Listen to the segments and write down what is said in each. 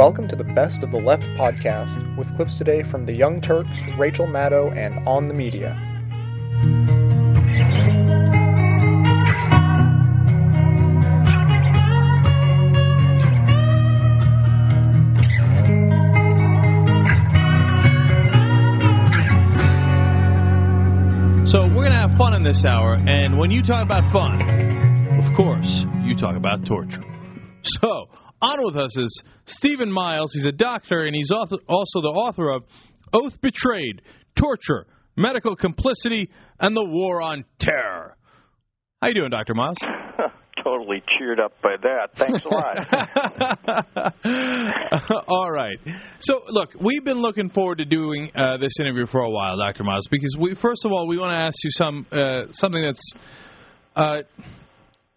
Welcome to the Best of the Left podcast with clips today from The Young Turks, Rachel Maddow, and On the Media. So we're gonna have fun in this hour, and when you talk about fun, of course, you talk about torture. So on with us is Stephen Miles. He's a doctor, and he's also the author of Oath Betrayed: Torture, Medical Complicity, and the War on Terror. How you doing, Doctor Miles? totally cheered up by that. Thanks a lot. All right. So, look, we've been looking forward to doing uh, this interview for a while, Dr. Miles, because we first of all we want to ask you some uh, something that's uh,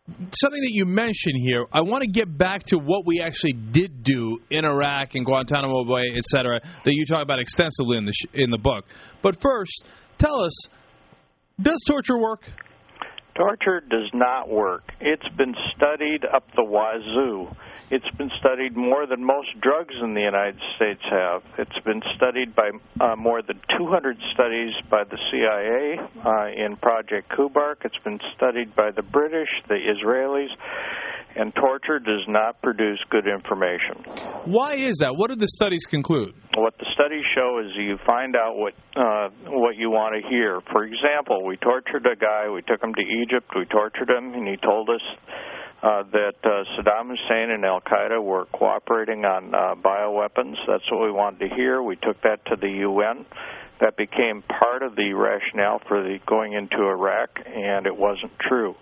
something that you mentioned here. I want to get back to what we actually did do in Iraq and Guantanamo Bay, et cetera, that you talk about extensively in the sh- in the book. But first, tell us, does torture work? Torture does not work. It's been studied up the wazoo. It's been studied more than most drugs in the United States have. It's been studied by uh, more than 200 studies by the CIA uh, in Project Kubark. It's been studied by the British, the Israelis, and torture does not produce good information. Why is that? What did the studies conclude? What the studies show is you find out what uh, what you want to hear. For example, we tortured a guy. We took him to Egypt. We tortured him, and he told us. Uh, that uh, Saddam Hussein and Al Qaeda were cooperating on uh, bioweapons. That's what we wanted to hear. We took that to the UN. That became part of the rationale for the going into Iraq, and it wasn't true.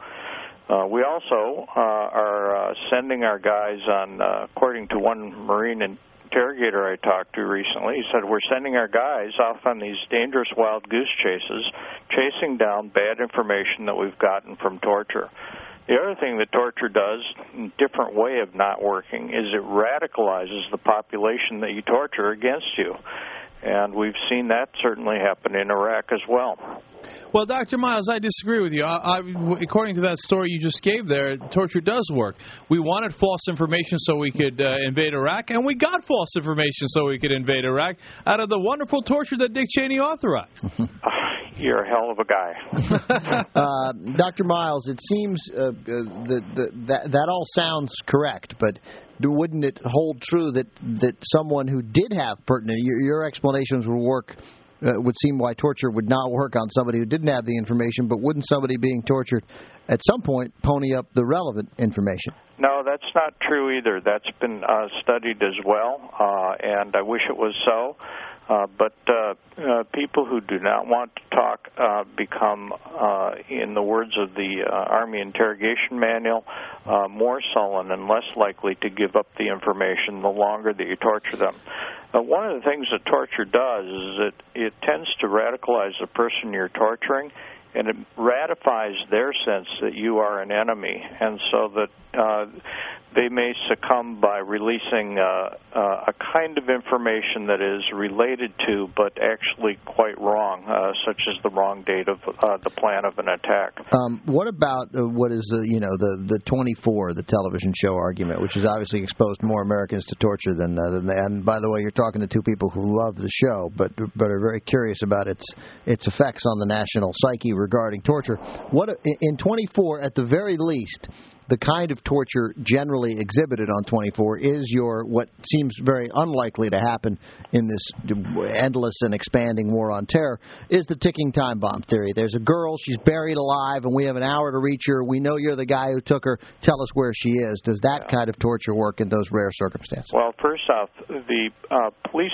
Uh, we also uh, are uh, sending our guys on, uh, according to one Marine interrogator I talked to recently, he said, We're sending our guys off on these dangerous wild goose chases, chasing down bad information that we've gotten from torture. The other thing that torture does, different way of not working, is it radicalizes the population that you torture against you. And we've seen that certainly happen in Iraq as well. Well, Dr. Miles, I disagree with you. I, I, according to that story you just gave there, torture does work. We wanted false information so we could uh, invade Iraq, and we got false information so we could invade Iraq out of the wonderful torture that Dick Cheney authorized. You're a hell of a guy. uh, Dr. Miles, it seems uh, uh, that, that that all sounds correct, but wouldn't it hold true that that someone who did have pertinent your, your explanations would work uh, would seem why torture would not work on somebody who didn't have the information, but wouldn't somebody being tortured at some point pony up the relevant information? No, that's not true either. That's been uh, studied as well, uh, and I wish it was so. Uh, but uh, uh, people who do not want to talk uh, become, uh, in the words of the uh, Army Interrogation Manual, uh, more sullen and less likely to give up the information the longer that you torture them. Uh, one of the things that torture does is that it tends to radicalize the person you're torturing and it ratifies their sense that you are an enemy, and so that uh, they may succumb by releasing uh, uh, a kind of information that is related to, but actually quite wrong, uh, such as the wrong date of uh, the plan of an attack. Um, what about uh, what is the you know the the 24 the television show argument, which has obviously exposed more Americans to torture than uh, than and by the way, you're talking to two people who love the show, but but are very curious about its its effects on the national psyche regarding torture. What in 24 at the very least the kind of torture generally exhibited on 24 is your what seems very unlikely to happen in this endless and expanding war on terror is the ticking time bomb theory. There's a girl, she's buried alive, and we have an hour to reach her. We know you're the guy who took her. Tell us where she is. Does that kind of torture work in those rare circumstances? Well, first off, the uh, police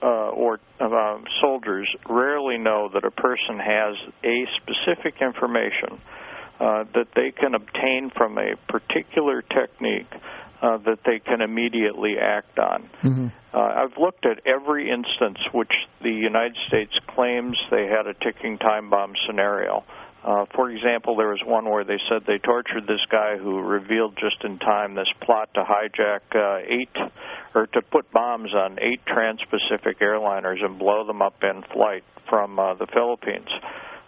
uh, or uh, soldiers rarely know that a person has a specific information uh, that they can obtain from a particular technique uh, that they can immediately act on. Mm-hmm. Uh, I've looked at every instance which the United States claims they had a ticking time bomb scenario. Uh, for example, there was one where they said they tortured this guy who revealed just in time this plot to hijack uh, eight or to put bombs on eight trans-Pacific airliners and blow them up in flight from uh, the Philippines.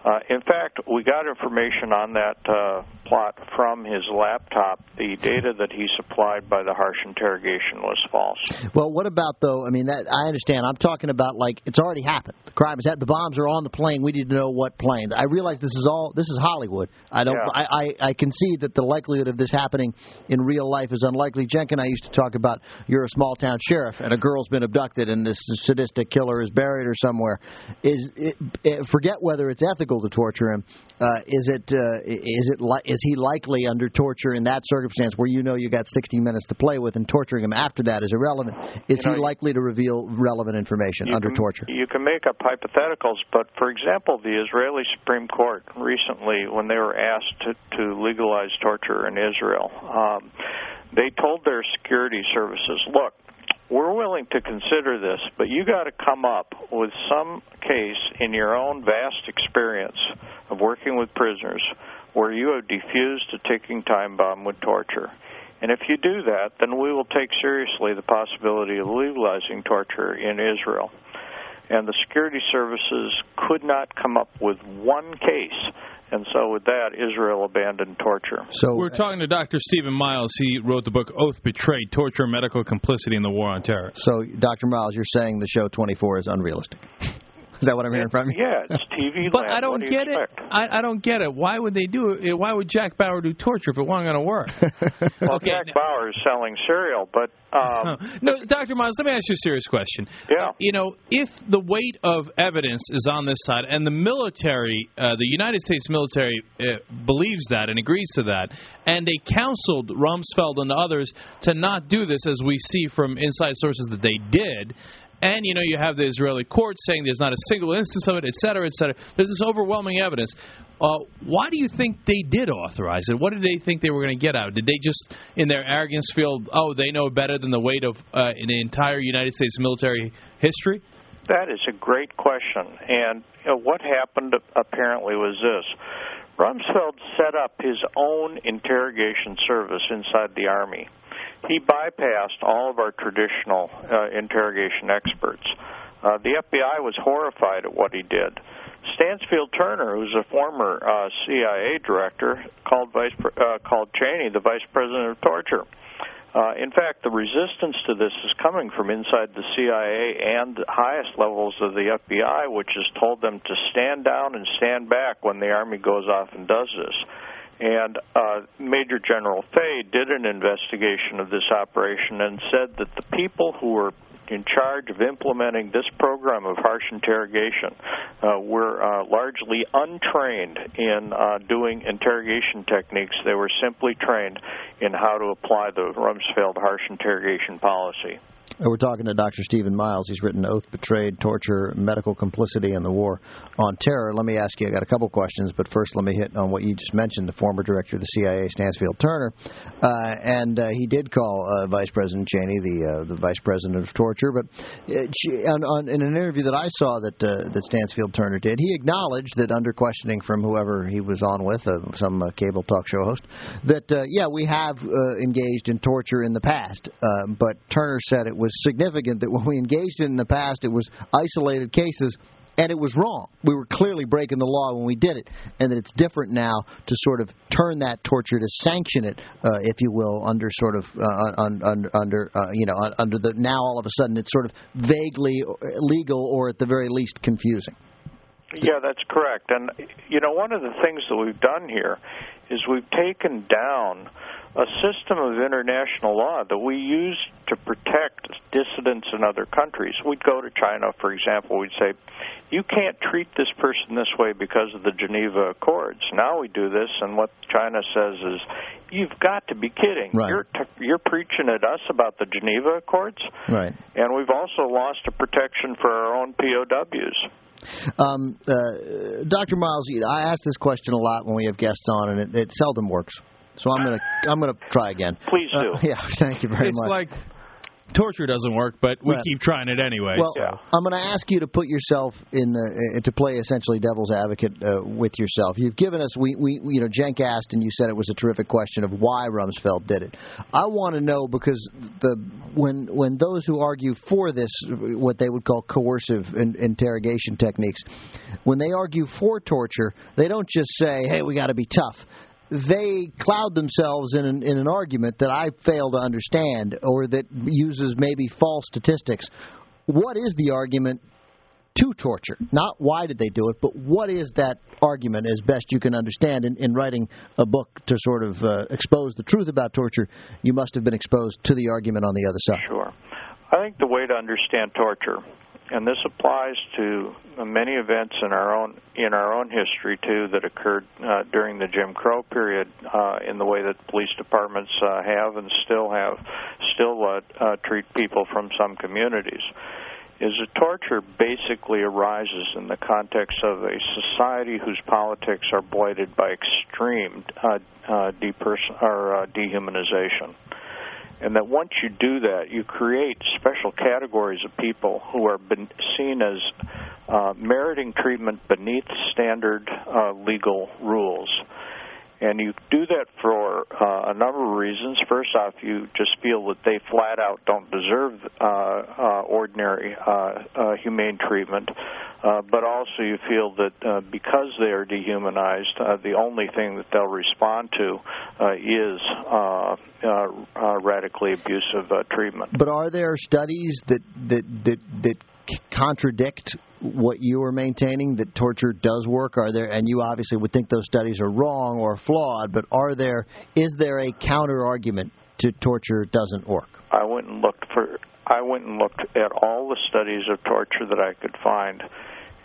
Uh, in fact, we got information on that uh, plot from his laptop. The data that he supplied by the harsh interrogation was false. Well, what about though? I mean, that I understand. I'm talking about like it's already happened. The crime is that the bombs are on the plane. We need to know what plane. I realize this is all this is Hollywood. I don't. Yeah. I, I I concede that the likelihood of this happening in real life is unlikely. Cenk and I used to talk about you're a small town sheriff and a girl's been abducted and this sadistic killer is buried her somewhere. Is it, it, forget whether it's ethical to torture him. Uh, is it uh, is it li- is he likely under torture in that circumstance where you know you got 60 minutes to play with and torturing him after that is irrelevant? Is You know, he likely to reveal relevant information under can, torture? You can make up hypotheticals, but for example, the Israeli Supreme Court recently, when they were asked to, to legalize torture in Israel, um, they told their security services, look, we're willing to consider this, but you got to come up with some case in your own vast experience of working with prisoners where you have defused a ticking time bomb with torture. And if you do that, then we will take seriously the possibility of legalizing torture in Israel. And the security services could not come up with one case. And so, with that, Israel abandoned torture. So We're talking to Dr. Stephen Miles. He wrote the book Oath Betrayed Torture, Medical Complicity in the War on Terror. So, Dr. Miles, you're saying the show 24 is unrealistic. Is that what I'm hearing from you? Yeah, it's TV But land. I don't do get it. I, I don't get it. Why would they do it? Why would Jack Bauer do torture if it wasn't going to work? Well, Okay, Jack Bauer is selling cereal, but um, no, Dr. Miles, let me ask you a serious question. Yeah. Uh, you know, if the weight of evidence is on this side and the military, uh, the United States military uh, believes that and agrees to that, and they counseled Rumsfeld and others to not do this, as we see from inside sources that they did, and you know you have the Israeli court saying there's not a single instance of it, et cetera, et cetera. There's this overwhelming evidence. Uh, why do you think they did authorize it? What did they think they were going to get out? Did they just, in their arrogance, feel, oh, they know better than the weight of uh, the entire United States military history? That is a great question. And you know, what happened apparently was this Rumsfeld set up his own interrogation service inside the Army. He bypassed all of our traditional uh, interrogation experts. Uh, the FBI was horrified at what he did. Stansfield Turner, who's a former uh, CIA director, called Vice uh, called Cheney the Vice President of Torture. Uh, in fact, the resistance to this is coming from inside the CIA and the highest levels of the FBI, which has told them to stand down and stand back when the Army goes off and does this. And uh, Major General Fay did an investigation of this operation and said that the people who were in charge of implementing this program of harsh interrogation uh, were uh, largely untrained in uh, doing interrogation techniques. They were simply trained in how to apply the Rumsfeld harsh interrogation policy. Uh, We're talking to Dr. Stephen Miles. He's written Oath Betrayed, Torture, Medical Complicity in the War on Terror. Let me ask you, I got a couple questions, but first let me hit on what you just mentioned, the former director of the CIA, Stansfield Turner. Uh, and uh, he did call uh, Vice President Cheney the uh, the Vice President of Torture. But uh, she, on, on, in an interview that I saw that, that Stansfield Turner did, he acknowledged that under questioning from whoever he was on with, some cable talk show host, that, yeah, we have engaged in torture in the past. But Turner said it was significant that when we engaged in it in the past, it was isolated cases and it was wrong. We were clearly breaking the law when we did it, and that it's different now to sort of turn that torture to sanction it, uh, if you will, under sort of uh, un, un, under uh, you know under the now all of a sudden it's sort of vaguely legal or at the very least confusing. Yeah, that's correct. And you know, one of the things that we've done here is we've taken down a system of international law that we use to protect dissidents in other countries. We'd go to China, for example, we'd say, you can't treat this person this way because of the Geneva Accords. Now we do this, and what China says is, you've got to be kidding. Right. You're, t- you're preaching at us about the Geneva Accords? Right. And we've also lost a protection for our own POWs. Um, uh, Dr. Miles, I ask this question a lot when we have guests on, and it, it seldom works. So I'm gonna I'm gonna try again. Please do. Uh, yeah, thank you very it's much. like torture doesn't work, but we Right. keep trying it anyway. Well, Yeah. I'm going to ask you to put yourself in the uh, to play essentially devil's advocate uh, with yourself. You've given us we, we you know Cenk asked and you said it was a terrific question of why Rumsfeld did it. I want to know because the when when those who argue for this what they would call coercive in, interrogation techniques, when they argue for torture, they don't just say, "Hey, we got to be tough." They cloud themselves in an, in an argument that I fail to understand or that uses maybe false statistics. What is the argument to torture? Not why did they do it, but what is that argument as best you can understand? In, in writing a book to sort of uh, expose the truth about torture, you must have been exposed to the argument on the other side. Sure. I think the way to understand torture, and this applies to many events in our own in our own history too that occurred uh, during the Jim Crow period, uh, in the way that police departments uh, have and still have still uh, uh, treat people from some communities. Is that torture basically arises in the context of a society whose politics are blighted by extreme uh, uh, deperson- or uh, dehumanization and that once you do that, you create special categories of people who are seen as uh, meriting treatment beneath standard uh, legal rules. And you do that for uh, a number of reasons. First off, you just feel that they flat out don't deserve uh, uh, ordinary uh, uh, humane treatment. Uh, but also, you feel that uh, because they are dehumanized, uh, the only thing that they'll respond to uh, is uh, uh, uh, radically abusive uh, treatment. But are there studies that that that that contradict what you are maintaining that torture does work? Are there, and you obviously would think those studies are wrong or flawed, but are there? Is there a counter argument to torture doesn't work? I went and looked for. I went and looked at all the studies of torture that I could find,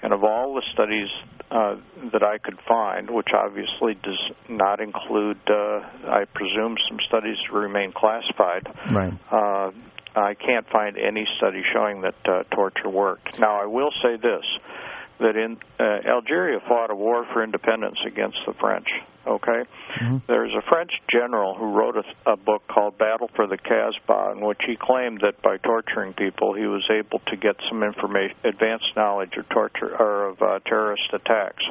and of all the studies uh, that I could find, which obviously does not include, uh, I presume, some studies remain classified. Right. Uh, I can't find any study showing that uh, torture worked. Now, I will say this: that in uh, Algeria fought a war for independence against the French. Okay, there's a French general who wrote a, a book called Battle for the Casbah, in which he claimed that by torturing people, he was able to get some information, advanced knowledge of torture or of uh, terrorist attacks.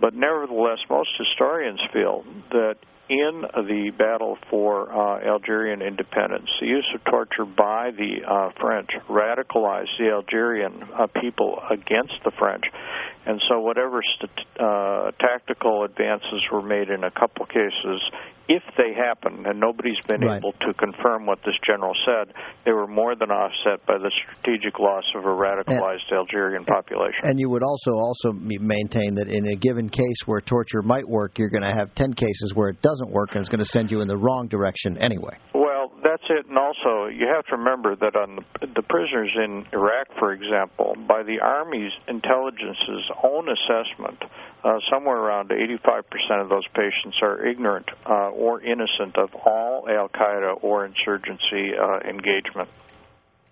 But nevertheless, most historians feel that in the battle for uh, Algerian independence, the use of torture by the uh, French radicalized the Algerian uh, people against the French. And so, whatever st- uh, tactical advances were made in a couple cases, if they happen, and nobody's been Right. able to confirm what this general said, they were more than offset by the strategic loss of a radicalized Algerian population. And you would also also maintain that in a given case where torture might work, you're going to have ten cases where it doesn't work, and it's going to send you in the wrong direction anyway. Well, that's it. And also, you have to remember that on the, the prisoners in Iraq, for example, by the Army's intelligence's own assessment, uh, somewhere around 85% of those patients are ignorant uh, or innocent of all Al Qaeda or insurgency uh, engagement.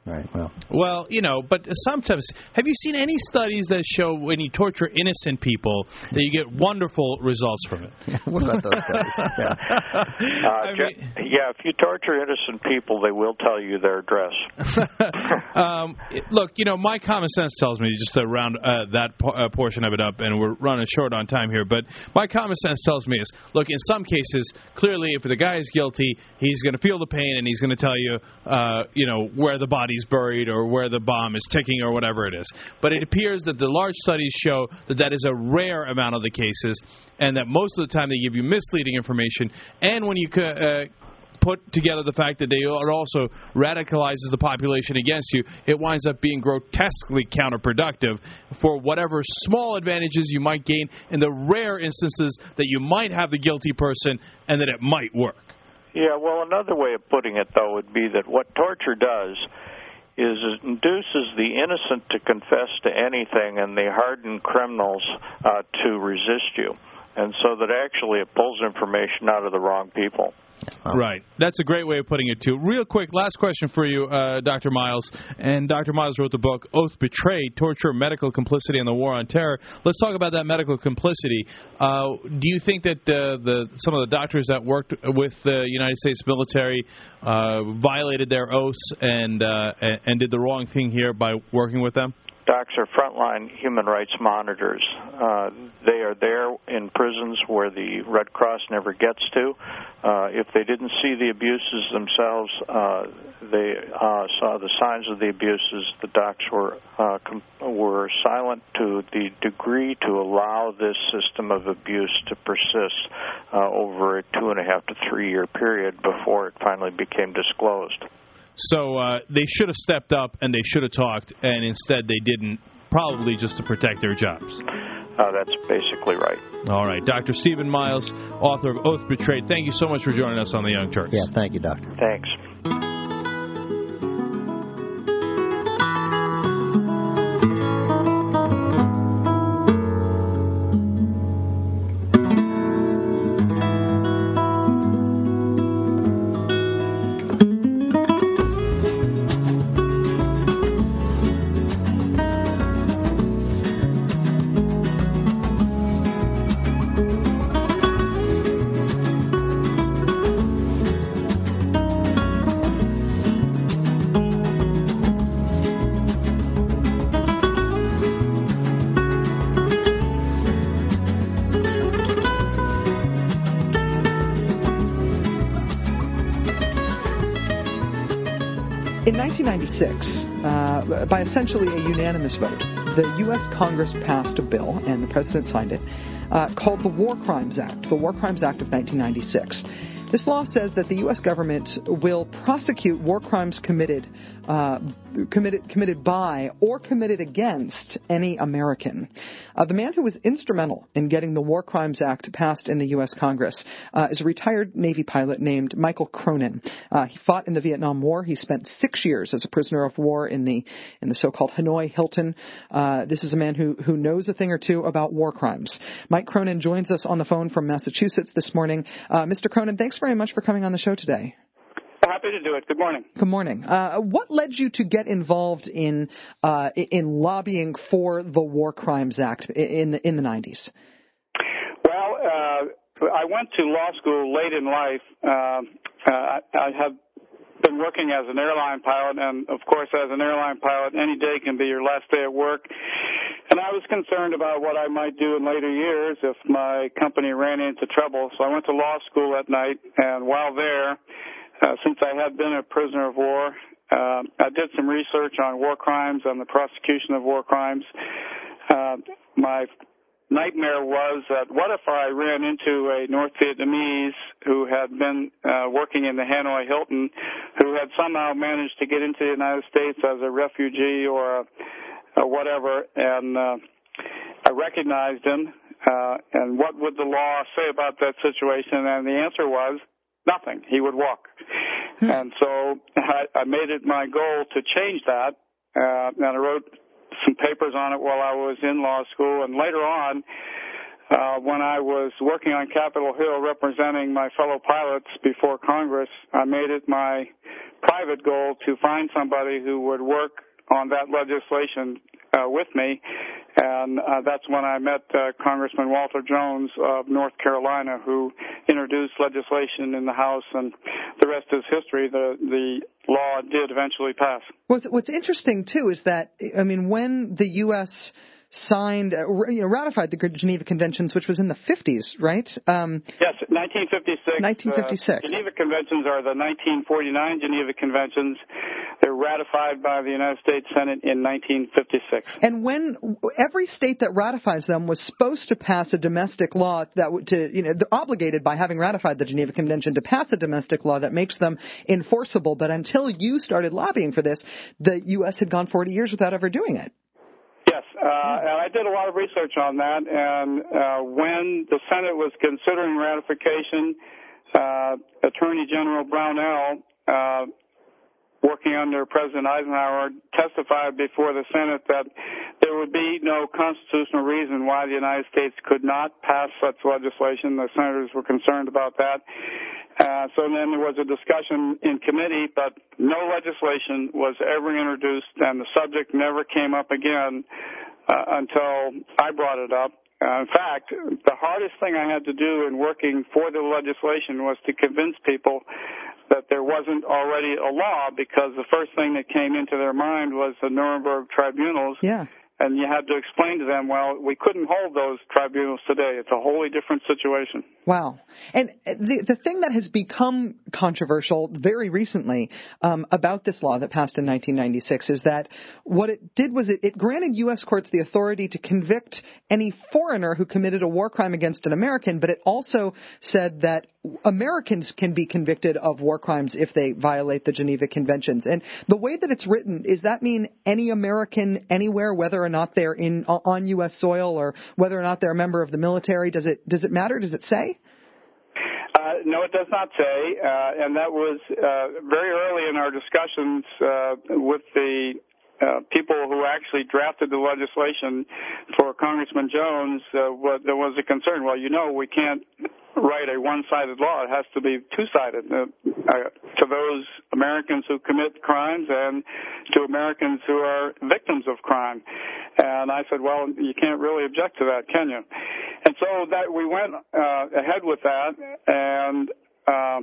Right. Well. Well, you know, but sometimes have you seen any studies that show when you torture innocent people that you get wonderful results from it? what about those studies? Yeah. Uh, I mean- yeah, if you torture innocent people, they will tell you their address. um, look, you know, my common sense tells me just to round uh, that po- uh, portion of it up, and we're running short on time here. But my common sense tells me is, look, in some cases, clearly, if the guy is guilty, he's going to feel the pain, and he's going to tell you, uh, you know, where the body's buried or where the bomb is ticking or whatever it is. But it appears that the large studies show that that is a rare amount of the cases, and that most of the time they give you misleading information. And when you uh, put together the fact that they also radicalizes the population against you, it winds up being grotesquely counterproductive for whatever small advantages you might gain in the rare instances that you might have the guilty person and that it might work. Yeah, well, another way of putting it, though, would be that what torture does is it induces the innocent to confess to anything and the hardened criminals uh, to resist you. and so that actually it pulls information out of the wrong people. Oh. Right. That's a great way of putting it, too. Real quick, last question for you, uh, Dr. Miles. And Dr. Miles wrote the book Oath Betrayed Torture, Medical Complicity, and the War on Terror. Let's talk about that medical complicity. Uh, do you think that uh, the some of the doctors that worked with the United States military uh, violated their oaths and, uh, and did the wrong thing here by working with them? Docs are frontline human rights monitors. Uh, they are there in prisons where the Red Cross never gets to. Uh, if they didn't see the abuses themselves, uh, they uh, saw the signs of the abuses. The docs were uh, com- were silent to the degree to allow this system of abuse to persist uh, over a two and a half to three year period before it finally became disclosed. So uh, they should have stepped up and they should have talked, and instead they didn't, probably just to protect their jobs. Uh, that's basically right. All right. Dr. Stephen Miles, author of Oath Betrayed, thank you so much for joining us on The Young Turks. Yeah, thank you, Doctor. Thanks. Essentially a unanimous vote, the U.S. Congress passed a bill, and the President signed it, uh, called the War Crimes Act, the War Crimes Act of 1996. This law says that the U.S. government will prosecute war crimes committed, uh, committed, committed by or committed against any American. Uh, the man who was instrumental in getting the War Crimes Act passed in the U.S. Congress uh, is a retired Navy pilot named Michael Cronin. Uh, he fought in the Vietnam War. He spent six years as a prisoner of war in the in the so-called Hanoi Hilton. Uh, this is a man who who knows a thing or two about war crimes. Mike Cronin joins us on the phone from Massachusetts this morning. Uh, Mr. Cronin, thanks very much for coming on the show today. Happy to do it. Good morning. Good morning. Uh, what led you to get involved in uh, in lobbying for the War Crimes Act in the in the nineties? Well, uh, I went to law school late in life. Um, uh, I have been working as an airline pilot, and of course, as an airline pilot, any day can be your last day at work. And I was concerned about what I might do in later years if my company ran into trouble. So I went to law school at night, and while there, uh, since I had been a prisoner of war, uh, I did some research on war crimes and the prosecution of war crimes. Uh, my nightmare was that what if I ran into a North Vietnamese who had been uh, working in the Hanoi Hilton, who had somehow managed to get into the United States as a refugee or a, a whatever, and uh, I recognized him. Uh, and what would the law say about that situation? And the answer was nothing. He would walk. Hmm. And so I, I made it my goal to change that. Uh, and I wrote some papers on it while I was in law school. And later on, uh, when I was working on Capitol Hill representing my fellow pilots before Congress, I made it my private goal to find somebody who would work on that legislation uh, with me, and uh, that's when I met uh, Congressman Walter Jones of North Carolina, who introduced legislation in the House, and the rest is history. The the law did eventually pass. What's What's interesting too is that I mean when the U.S signed, uh, you know, ratified the Geneva Conventions, which was in the 50s, right? Um, yes, 1956. 1956. Uh, Geneva Conventions are the 1949 Geneva Conventions. They're ratified by the United States Senate in 1956. And when every state that ratifies them was supposed to pass a domestic law that would, to, you know, they're obligated by having ratified the Geneva Convention to pass a domestic law that makes them enforceable. But until you started lobbying for this, the U.S. had gone 40 years without ever doing it. Yes, uh, and I did a lot of research on that. And uh, when the Senate was considering ratification, uh, Attorney General Brownell uh, working under President Eisenhower, testified before the Senate that there would be no constitutional reason why the United States could not pass such legislation. The senators were concerned about that. Uh, so then there was a discussion in committee, but no legislation was ever introduced, and the subject never came up again uh, until I brought it up. Uh, in fact, the hardest thing I had to do in working for the legislation was to convince people that there wasn't already a law because the first thing that came into their mind was the Nuremberg tribunals. Yeah and you had to explain to them, well, we couldn't hold those tribunals today. It's a wholly different situation. Wow. And the the thing that has become controversial very recently um, about this law that passed in 1996 is that what it did was it, it granted U.S. courts the authority to convict any foreigner who committed a war crime against an American, but it also said that Americans can be convicted of war crimes if they violate the Geneva Conventions. And the way that it's written, does that mean any American anywhere, whether or not they're in on U.S. soil or whether or not they're a member of the military? Does it does it matter? Does it say? Uh, no, it does not say, uh, and that was uh, very early in our discussions uh, with the uh, people who actually drafted the legislation for Congressman Jones, uh, what, there was a concern. Well, you know, we can't write a one-sided law. It has to be two-sided uh, to those Americans who commit crimes and to Americans who are victims of crime. And I said, well, you can't really object to that, can you? And so that we went uh, ahead with that, and uh,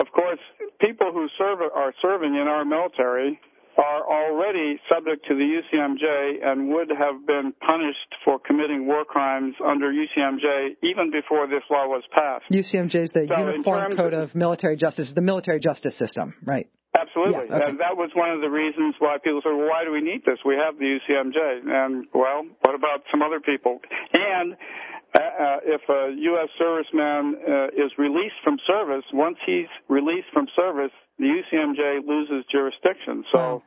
of course, people who serve are serving in our military are already subject to the UCMJ and would have been punished for committing war crimes under UCMJ even before this law was passed. UCMJ is the so Uniform Code of, of Military Justice, the military justice system, right? Absolutely. Yeah, okay. And that was one of the reasons why people said, well, why do we need this? We have the UCMJ. And, well, what about some other people? And uh, uh, if a U.S. serviceman uh, is released from service, once he's released from service, the UCMJ loses jurisdiction. So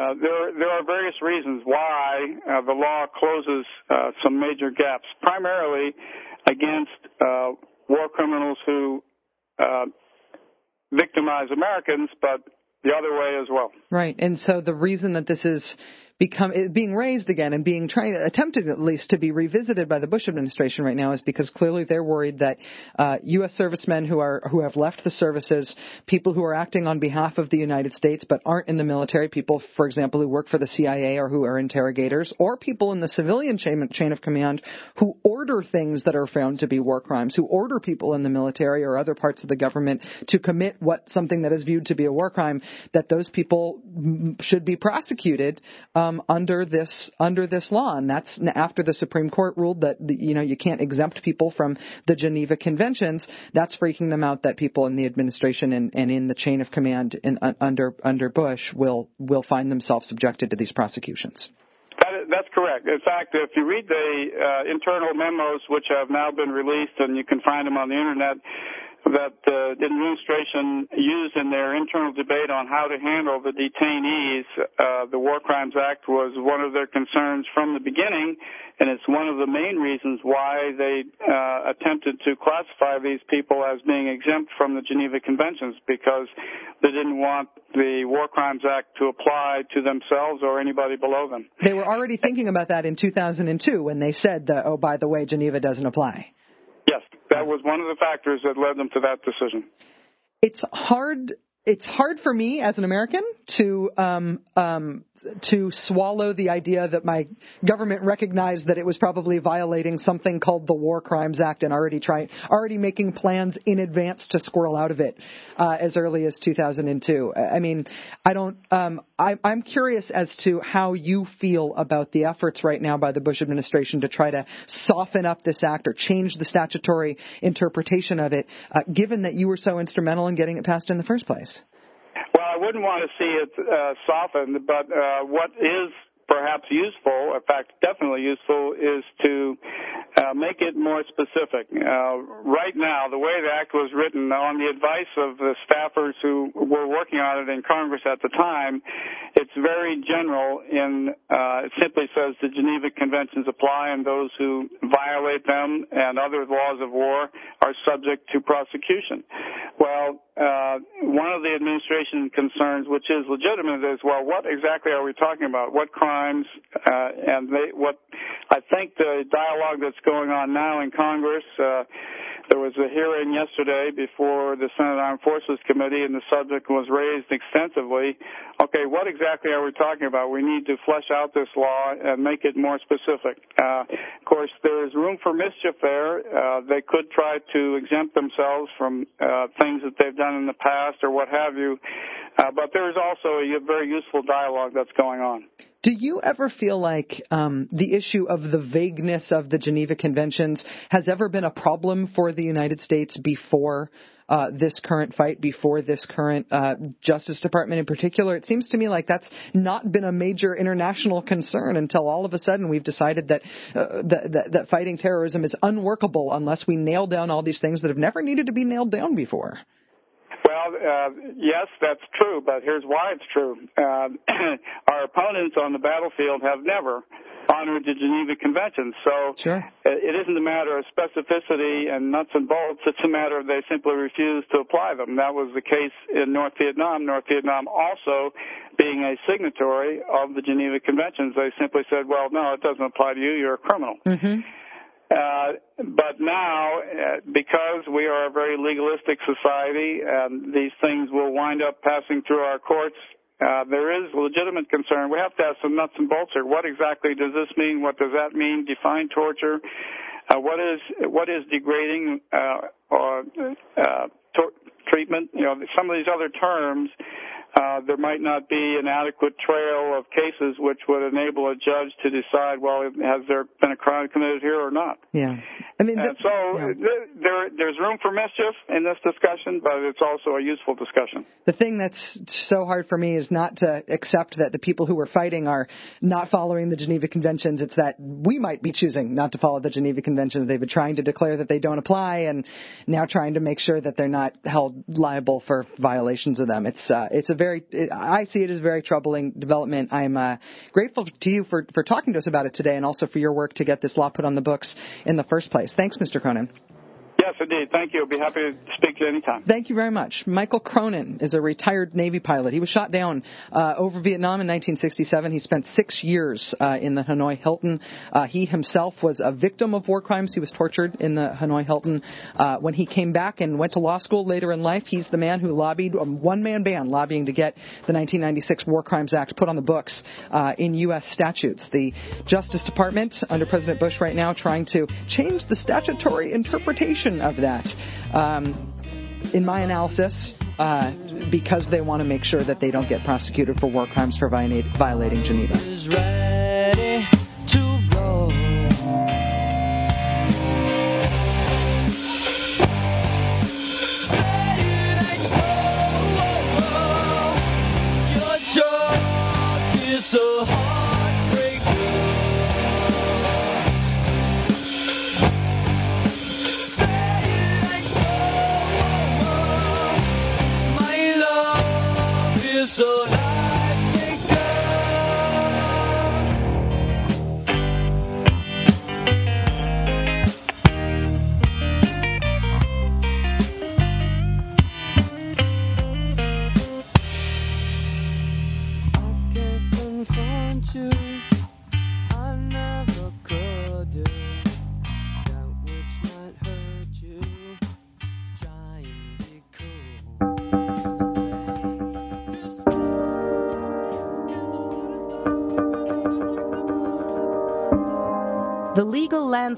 uh, there, there are various reasons why uh, the law closes uh, some major gaps, primarily against war criminals who victimize Americans, but the other way as well. Right. And so the reason that this is become being raised again and being trying attempted at least to be revisited by the Bush administration right now is because clearly they're worried that uh, U.S. servicemen who are who have left the services, people who are acting on behalf of the United States but aren't in the military, people, for example, who work for the CIA or who are interrogators, or people in the civilian chain, chain of command who order things that are found to be war crimes, who order people in the military or other parts of the government to commit what something that is viewed to be a war crime, that those people should be prosecuted. Um, um, under this under this law, and that's after the Supreme Court ruled that you know you can't exempt people from the Geneva Conventions. That's freaking them out that people in the administration and, and in the chain of command in, uh, under under Bush will will find themselves subjected to these prosecutions. That is, that's correct. In fact, if you read the uh, internal memos, which have now been released, and you can find them on the internet, that the administration used in their internal debate on how to handle the detainees. Uh, the War Crimes Act was one of their concerns from the beginning, and it's one of the main reasons why they uh, attempted to classify these people as being exempt from the Geneva Conventions because they didn't want the War Crimes Act to apply to themselves or anybody below them. They were already thinking about that in 2002 when they said that, oh, by the way, Geneva doesn't apply. Yes, that was one of the factors that led them to that decision. It's hard. It's hard for me as an American to um, um, to swallow the idea that my government recognized that it was probably violating something called the War Crimes Act and already trying, already making plans in advance to squirrel out of it uh, as early as 2002. I mean, I don't. Um, I, I'm curious as to how you feel about the efforts right now by the Bush administration to try to soften up this act or change the statutory interpretation of it, uh, given that you were so instrumental in getting it passed in the first place. Well, I wouldn't want to see it uh, softened, but uh, what is perhaps useful, in fact, definitely useful, is to uh, make it more specific. Uh, right now, the way the act was written, on the advice of the staffers who were working on it in Congress at the time, it's very general. In uh, it simply says the Geneva Conventions apply, and those who violate them and other laws of war are subject to prosecution. Well, uh, one of the administration concerns, which is legitimate, is well, what exactly are we talking about? What crimes? Uh, and they, what I think the dialogue that's going on now in Congress. Uh, there was a hearing yesterday before the Senate Armed Forces Committee, and the subject was raised extensively. Okay, what exactly are we talking about? We need to flesh out this law and make it more specific. Uh, of course, there is room for mischief there. Uh, they could try to exempt themselves from uh, things that they've done in the past or what have you. Uh, but there is also a very useful dialogue that's going on. Do you ever feel like um, the issue of the vagueness of the Geneva Conventions has ever been a problem for the United States before uh, this current fight, before this current uh, Justice Department in particular? It seems to me like that's not been a major international concern until all of a sudden we've decided that, uh, that, that, that fighting terrorism is unworkable unless we nail down all these things that have never needed to be nailed down before. Well, uh, yes, that's true, but here's why it's true. Uh, our opponents on the battlefield have never honored the Geneva Convention. So sure. it isn't a matter of specificity and nuts and bolts. It's a matter of they simply refuse to apply them. That was the case in North Vietnam. North Vietnam also being a signatory of the Geneva Conventions, they simply said, well, no, it doesn't apply to you. You're a criminal. Mm-hmm. Uh, but now, uh, because we are a very legalistic society, and these things will wind up passing through our courts, uh, there is legitimate concern. We have to have some nuts and bolts here. What exactly does this mean? What does that mean? Define torture. Uh, what is what is degrading uh, or treatment? You know, some of these other terms uh, there might not be an adequate trail of cases which would enable a judge to decide, well, has there been a crime committed here or not? Yeah. I mean, and so yeah. there, there's room for mischief in this discussion, but it's also a useful discussion. The thing that's so hard for me is not to accept that the people who are fighting are not following the Geneva Conventions. It's that we might be choosing not to follow the Geneva Conventions. They've been trying to declare that they don't apply, and now trying to make sure that they're not held liable for violations of them. It's uh, it's a very I see it as a very troubling development. I'm uh, grateful to you for for talking to us about it today, and also for your work to get this law put on the books in the first place. Thanks, Mr. Cronin. Yes, indeed. Thank you. I'll be happy to speak to you anytime. Thank you very much. Michael Cronin is a retired Navy pilot. He was shot down uh, over Vietnam in 1967. He spent six years uh, in the Hanoi Hilton. Uh, he himself was a victim of war crimes. He was tortured in the Hanoi Hilton. Uh, when he came back and went to law school later in life, he's the man who lobbied, a one man band lobbying to get the 1996 War Crimes Act put on the books uh, in U.S. statutes. The Justice Department, under President Bush right now, trying to change the statutory interpretation of that. Um, in my analysis, uh, because they want to make sure that they don't get prosecuted for war crimes for violating Geneva.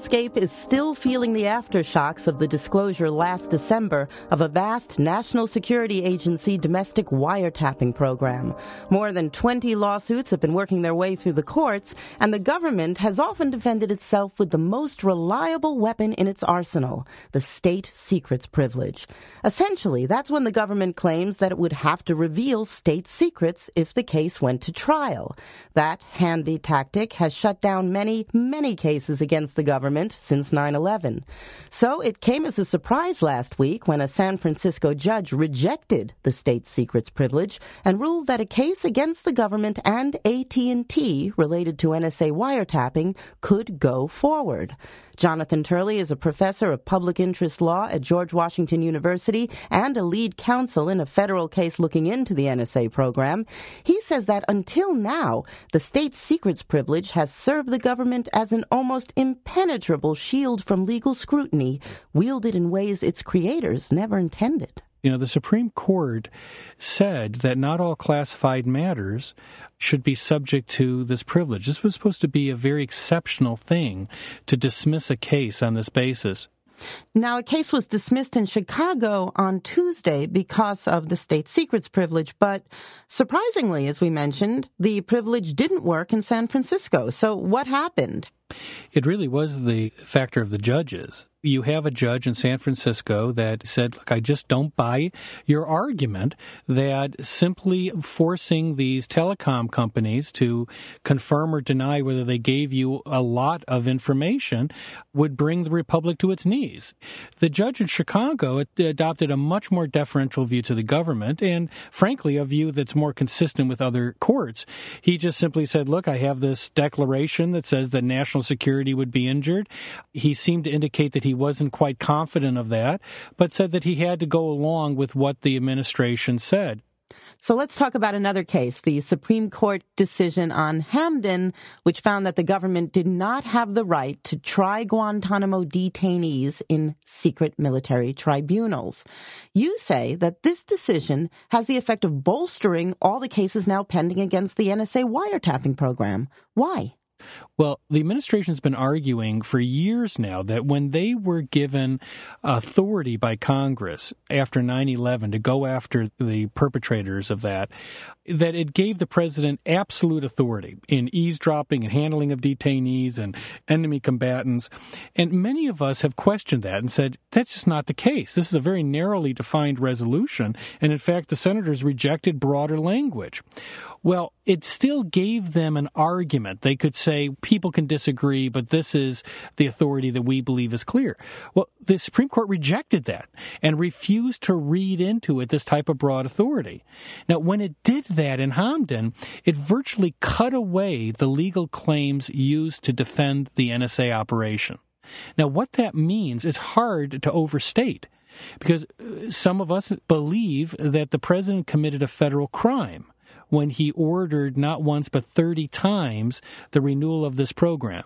Landscape is still feeling the aftershocks of the disclosure last December of a vast National Security Agency domestic wiretapping program. More than 20 lawsuits have been working their way through the courts, and the government has often defended itself with the most reliable weapon in its arsenal, the state secrets privilege. Essentially, that's when the government claims that it would have to reveal state secrets if the case went to trial. That handy tactic has shut down many, many cases against the government government since 9 11. So it came as a surprise last week when a San Francisco judge rejected the state secrets privilege and ruled that a case against the government and AT&T related to NSA wiretapping could go forward. Jonathan Turley is a professor of public interest law at George Washington University and a lead counsel in a federal case looking into the NSA program. He says that until now, the state secrets privilege has served the government as an almost impenetrable shield from legal scrutiny, wielded in ways its creators never intended. You know, the Supreme Court said that not all classified matters should be subject to this privilege. This was supposed to be a very exceptional thing to dismiss a case on this basis. Now, a case was dismissed in Chicago on Tuesday because of the state secrets privilege, but surprisingly, as we mentioned, the privilege didn't work in San Francisco. So, what happened? It really was the factor of the judges you have a judge in San Francisco that said, Look, I just don't buy your argument that simply forcing these telecom companies to confirm or deny whether they gave you a lot of information would bring the Republic to its knees. The judge in Chicago adopted a much more deferential view to the government and, frankly, a view that's more consistent with other courts. He just simply said, Look, I have this declaration that says that national security would be injured. He seemed to indicate that he he wasn't quite confident of that, but said that he had to go along with what the administration said. So let's talk about another case, the Supreme Court decision on Hamdan, which found that the government did not have the right to try Guantanamo detainees in secret military tribunals. You say that this decision has the effect of bolstering all the cases now pending against the NSA wiretapping program. Why? Well, the administration's been arguing for years now that when they were given authority by Congress after 9 11 to go after the perpetrators of that, that it gave the president absolute authority in eavesdropping and handling of detainees and enemy combatants. And many of us have questioned that and said, that's just not the case. This is a very narrowly defined resolution. And in fact, the senators rejected broader language. Well, it still gave them an argument. They could say people can disagree, but this is the authority that we believe is clear. Well, the Supreme Court rejected that and refused to read into it this type of broad authority. Now, when it did that in Hamdan, it virtually cut away the legal claims used to defend the NSA operation. Now, what that means is hard to overstate because uh, some of us believe that the president committed a federal crime when he ordered not once but 30 times the renewal of this program.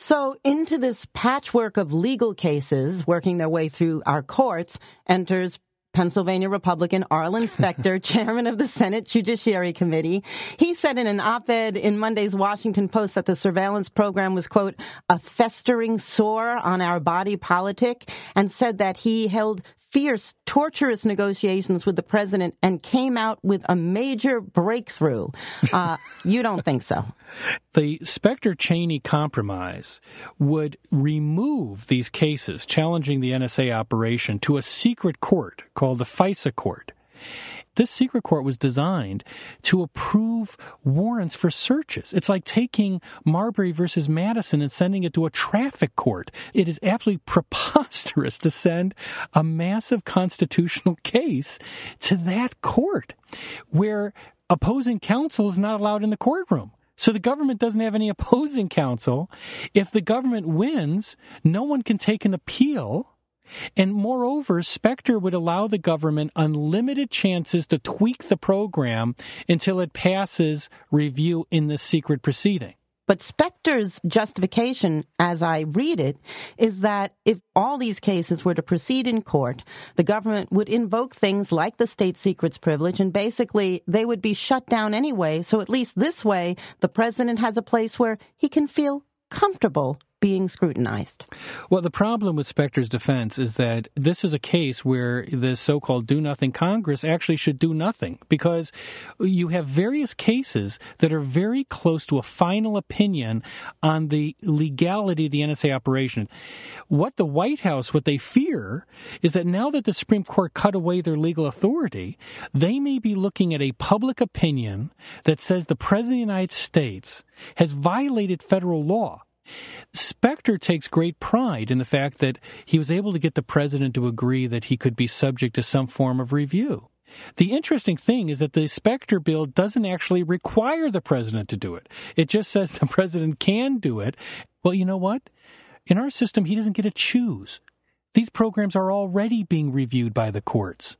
So, into this patchwork of legal cases working their way through our courts enters Pennsylvania Republican Arlen Specter, chairman of the Senate Judiciary Committee. He said in an op-ed in Monday's Washington Post that the surveillance program was, quote, a festering sore on our body politic and said that he held fierce, torturous negotiations with the president and came out with a major breakthrough. Uh, you don't think so? The Specter Cheney compromise would remove these cases challenging the NSA operation to a secret court called the FISA court. This secret court was designed to approve warrants for searches. It's like taking Marbury versus Madison and sending it to a traffic court. It is absolutely preposterous to send a massive constitutional case to that court where opposing counsel is not allowed in the courtroom. So the government doesn't have any opposing counsel. If the government wins, no one can take an appeal and moreover, Specter would allow the government unlimited chances to tweak the program until it passes review in the secret proceeding. But Specter's justification, as I read it, is that if all these cases were to proceed in court, the government would invoke things like the state secrets privilege, and basically they would be shut down anyway. So at least this way, the president has a place where he can feel comfortable being scrutinized. Well, the problem with Specter's defense is that this is a case where the so called do nothing Congress actually should do nothing because you have various cases that are very close to a final opinion on the legality of the NSA operation. What the White House, what they fear is that now that the Supreme Court cut away their legal authority, they may be looking at a public opinion that says the President of the United States has violated federal law Specter takes great pride in the fact that he was able to get the president to agree that he could be subject to some form of review. The interesting thing is that the Specter bill doesn't actually require the president to do it. It just says the president can do it. Well, you know what? In our system, he doesn't get to choose. These programs are already being reviewed by the courts.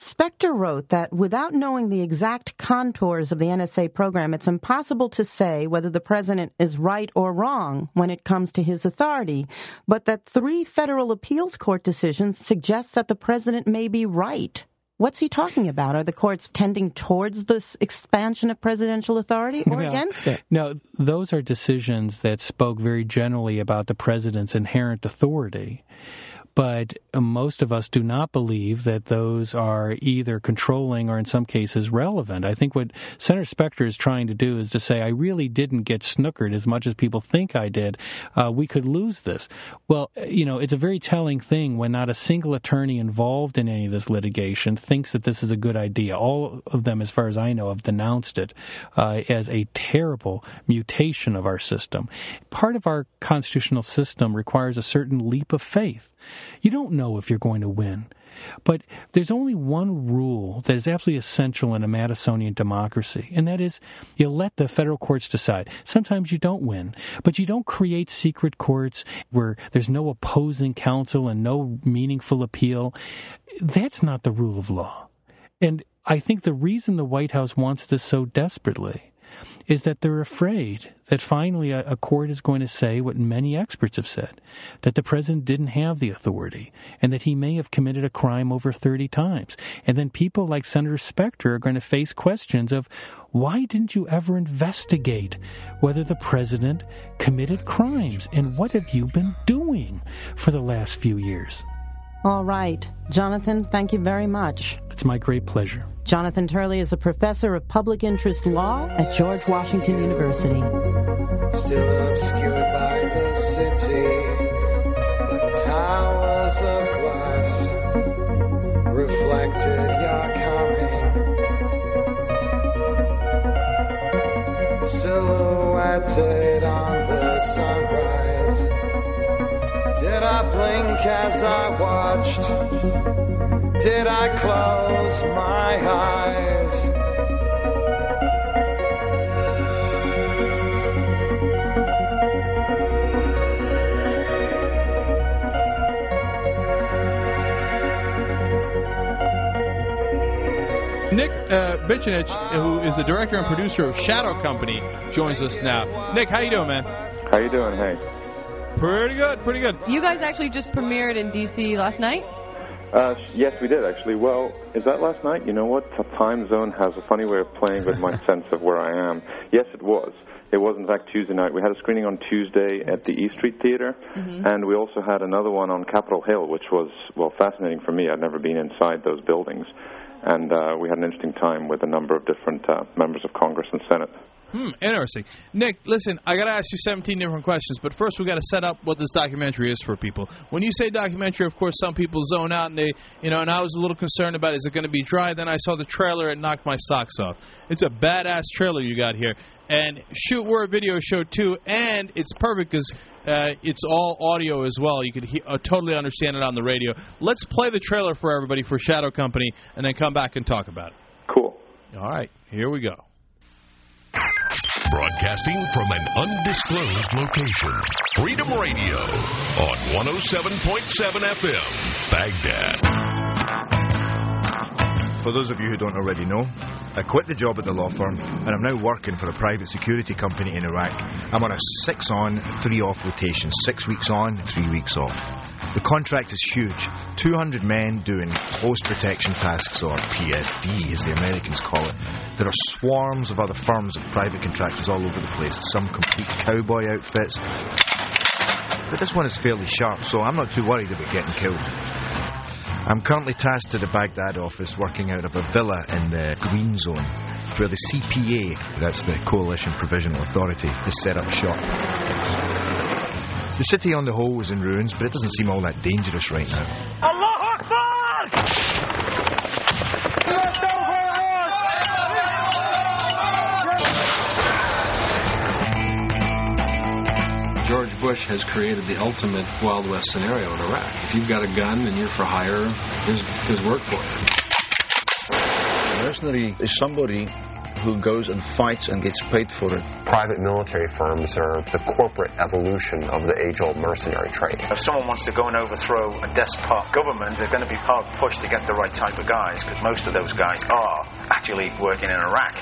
Specter wrote that without knowing the exact contours of the NSA program, it's impossible to say whether the president is right or wrong when it comes to his authority, but that three federal appeals court decisions suggest that the president may be right. What's he talking about? Are the courts tending towards this expansion of presidential authority or no, against it? No, those are decisions that spoke very generally about the president's inherent authority but most of us do not believe that those are either controlling or in some cases relevant. I think what Senator Specter is trying to do is to say, I really didn't get snookered as much as people think I did. Uh, we could lose this. Well, you know, it's a very telling thing when not a single attorney involved in any of this litigation thinks that this is a good idea. All of them, as far as I know, have denounced it uh, as a terrible mutation of our system. Part of our constitutional system requires a certain leap of faith. You don't know if you're going to win. But there's only one rule that is absolutely essential in a Madisonian democracy, and that is you let the federal courts decide. Sometimes you don't win, but you don't create secret courts where there's no opposing counsel and no meaningful appeal. That's not the rule of law. And I think the reason the White House wants this so desperately is that they're afraid that finally a, a, court is going to say what many experts have said that the president didn't have the authority and that he may have committed a crime over 30 times. And then people like Senator Specter are going to face questions of why didn't you ever investigate whether the president committed crimes and what have you been doing for the last few years? All right. Jonathan, thank you very much. It's my great pleasure. Jonathan Turley is a professor of public interest law at George Washington University. Still obscured by the city, but towers of glass reflected your coming. Silhouetted on I blink as I watched? Did I close my eyes? Nick uh, Bicanic, who is the director and producer of Shadow Company, joins us now. Nick, how you doing, man? How you doing? Hey. Pretty good, pretty good. You guys actually just premiered in D.C. last night? Uh, yes, we did actually. Well, is that last night? You know what? The time zone has a funny way of playing with my sense of where I am. Yes, it was. It was in fact Tuesday night. We had a screening on Tuesday at the E Street Theater, mm-hmm. and we also had another one on Capitol Hill, which was well fascinating for me. I'd never been inside those buildings, and uh, we had an interesting time with a number of different uh, members of Congress and Senate. Hmm, interesting. Nick, listen, I got to ask you 17 different questions, but first we got to set up what this documentary is for people. When you say documentary, of course, some people zone out and they, you know, and I was a little concerned about is it going to be dry? Then I saw the trailer and knocked my socks off. It's a badass trailer you got here. And shoot, we're a video show too, and it's perfect because uh, it's all audio as well. You could he- uh, totally understand it on the radio. Let's play the trailer for everybody for Shadow Company and then come back and talk about it. Cool. All right, here we go. Broadcasting from an undisclosed location. Freedom Radio on 107.7 FM, Baghdad. For those of you who don't already know, I quit the job at the law firm and I'm now working for a private security company in Iraq. I'm on a six on, three off rotation, six weeks on, three weeks off. The contract is huge 200 men doing close protection tasks, or PSD as the Americans call it. There are swarms of other firms of private contractors all over the place, some complete cowboy outfits. But this one is fairly sharp, so I'm not too worried about getting killed. I'm currently tasked to the Baghdad office working out of a villa in the Green Zone where the CPA, that's the Coalition Provisional Authority, has set up shop. The city on the whole is in ruins, but it doesn't seem all that dangerous right now. Allah Akbar! Bush has created the ultimate Wild West scenario in Iraq. If you've got a gun and you're for hire, his, his work for you. A mercenary is somebody who goes and fights and gets paid for it. Private military firms are the corporate evolution of the age-old mercenary trade. If someone wants to go and overthrow a despot government, they're going to be hard pushed to get the right type of guys, because most of those guys are actually working in Iraq.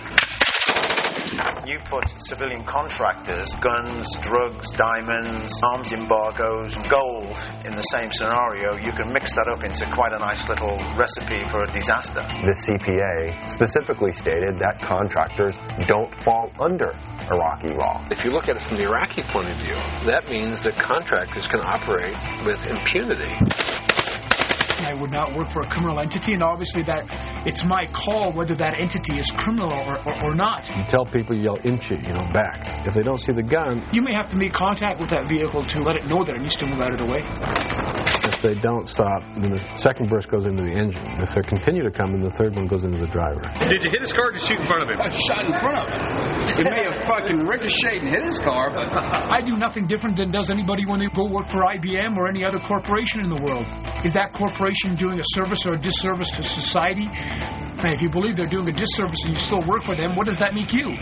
You put civilian contractors, guns, drugs, diamonds, arms embargoes, gold in the same scenario, you can mix that up into quite a nice little recipe for a disaster. The CPA specifically stated that contractors don't fall under Iraqi law. If you look at it from the Iraqi point of view, that means that contractors can operate with impunity. I would not work for a criminal entity, and obviously that it's my call whether that entity is criminal or, or, or not. You tell people you yell inch it, you know, back. If they don't see the gun, You may have to make contact with that vehicle to let it know that it needs to move out of the way. if they don't stop, then the second burst goes into the engine. If they continue to come, then the third one goes into the driver. Did you hit his car or just shoot in front of him? I shot in front of him. It may have fucking ricocheted and hit his car, but I do nothing different than does anybody when they go work for IBM or any other corporation in the world. Is that corporation doing a service or a disservice to society? And if you believe they're doing a disservice and you still work for them, what does that make you?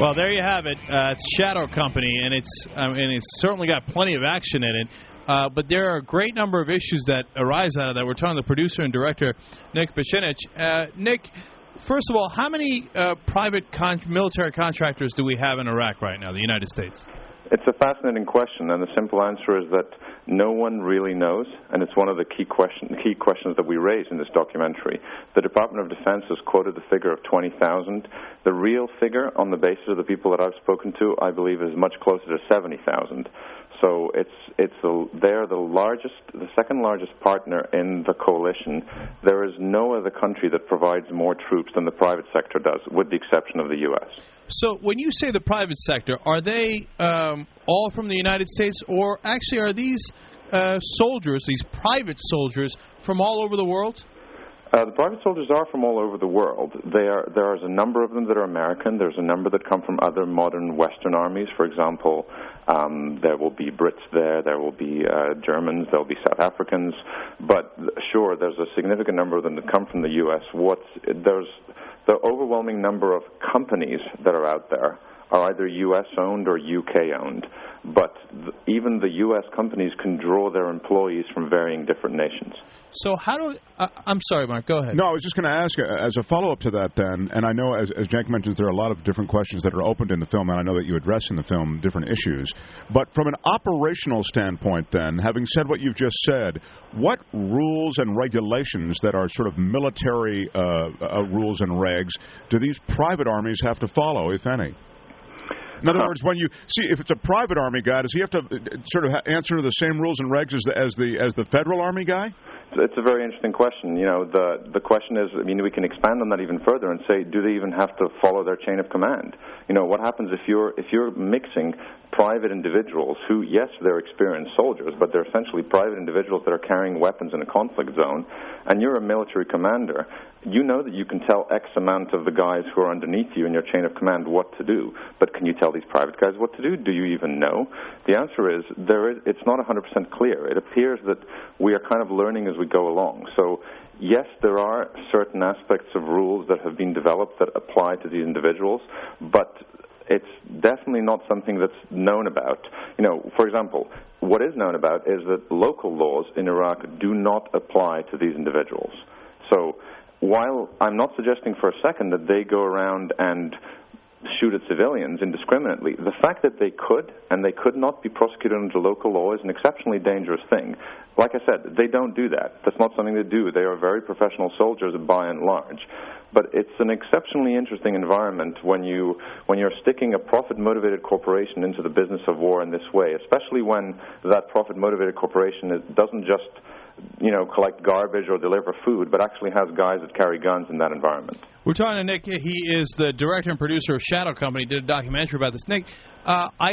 Well, there you have it. Uh, it's Shadow Company, and it's um, and it's certainly got plenty of action in it. Uh, but there are a great number of issues that arise out of that. We're talking to the producer and director Nick Bicanic. Uh, Nick, first of all, how many uh, private con- military contractors do we have in Iraq right now? The United States. It's a fascinating question, and the simple answer is that no one really knows, and it's one of the key, question, key questions that we raise in this documentary. The Department of Defense has quoted the figure of 20,000. The real figure, on the basis of the people that I've spoken to, I believe is much closer to 70,000. So it's it's the, they're the largest, the second largest partner in the coalition. There is no other country that provides more troops than the private sector does, with the exception of the U.S. So when you say the private sector, are they um, all from the United States, or actually are these uh, soldiers, these private soldiers, from all over the world? Uh, the private soldiers are from all over the world. Are, there is a number of them that are American. There's a number that come from other modern Western armies. For example, um, there will be Brits there, there will be uh, Germans, there will be South Africans. But sure, there's a significant number of them that come from the U.S. What's, there's the overwhelming number of companies that are out there are either U.S. owned or U.K. owned. But th- even the U.S. companies can draw their employees from varying different nations. So how do uh, I'm sorry, Mark. Go ahead. No, I was just going to ask, uh, as a follow up to that, then, and I know, as, as Jack mentions, there are a lot of different questions that are opened in the film, and I know that you address in the film different issues. But from an operational standpoint, then, having said what you've just said, what rules and regulations that are sort of military uh, uh, rules and regs do these private armies have to follow, if any? In other words, when you see if it's a private army guy, does he have to uh, sort of answer to the same rules and regs as the as the as the federal army guy? It's a very interesting question. You know, the the question is, I mean, we can expand on that even further and say, do they even have to follow their chain of command? You know, what happens if you're if you're mixing private individuals who, yes, they're experienced soldiers, but they're essentially private individuals that are carrying weapons in a conflict zone, and you're a military commander, you know that you can tell X amount of the guys who are underneath you in your chain of command what to do, but can you tell these private guys what to do? Do you even know? The answer is there is. It's not 100% clear. It appears that we are kind of learning as we go along. So yes, there are certain aspects of rules that have been developed that apply to these individuals, but it's definitely not something that's known about. You know, for example, what is known about is that local laws in Iraq do not apply to these individuals. So while I'm not suggesting for a second that they go around and shoot at civilians indiscriminately, the fact that they could and they could not be prosecuted under local law is an exceptionally dangerous thing. Like I said, they don't do that. That's not something they do. They are very professional soldiers by and large. But it's an exceptionally interesting environment when you when you're sticking a profit motivated corporation into the business of war in this way, especially when that profit motivated corporation doesn't just you know, collect garbage or deliver food, but actually has guys that carry guns in that environment. We're talking to Nick. He is the director and producer of Shadow Company. Did a documentary about this. Nick, uh, I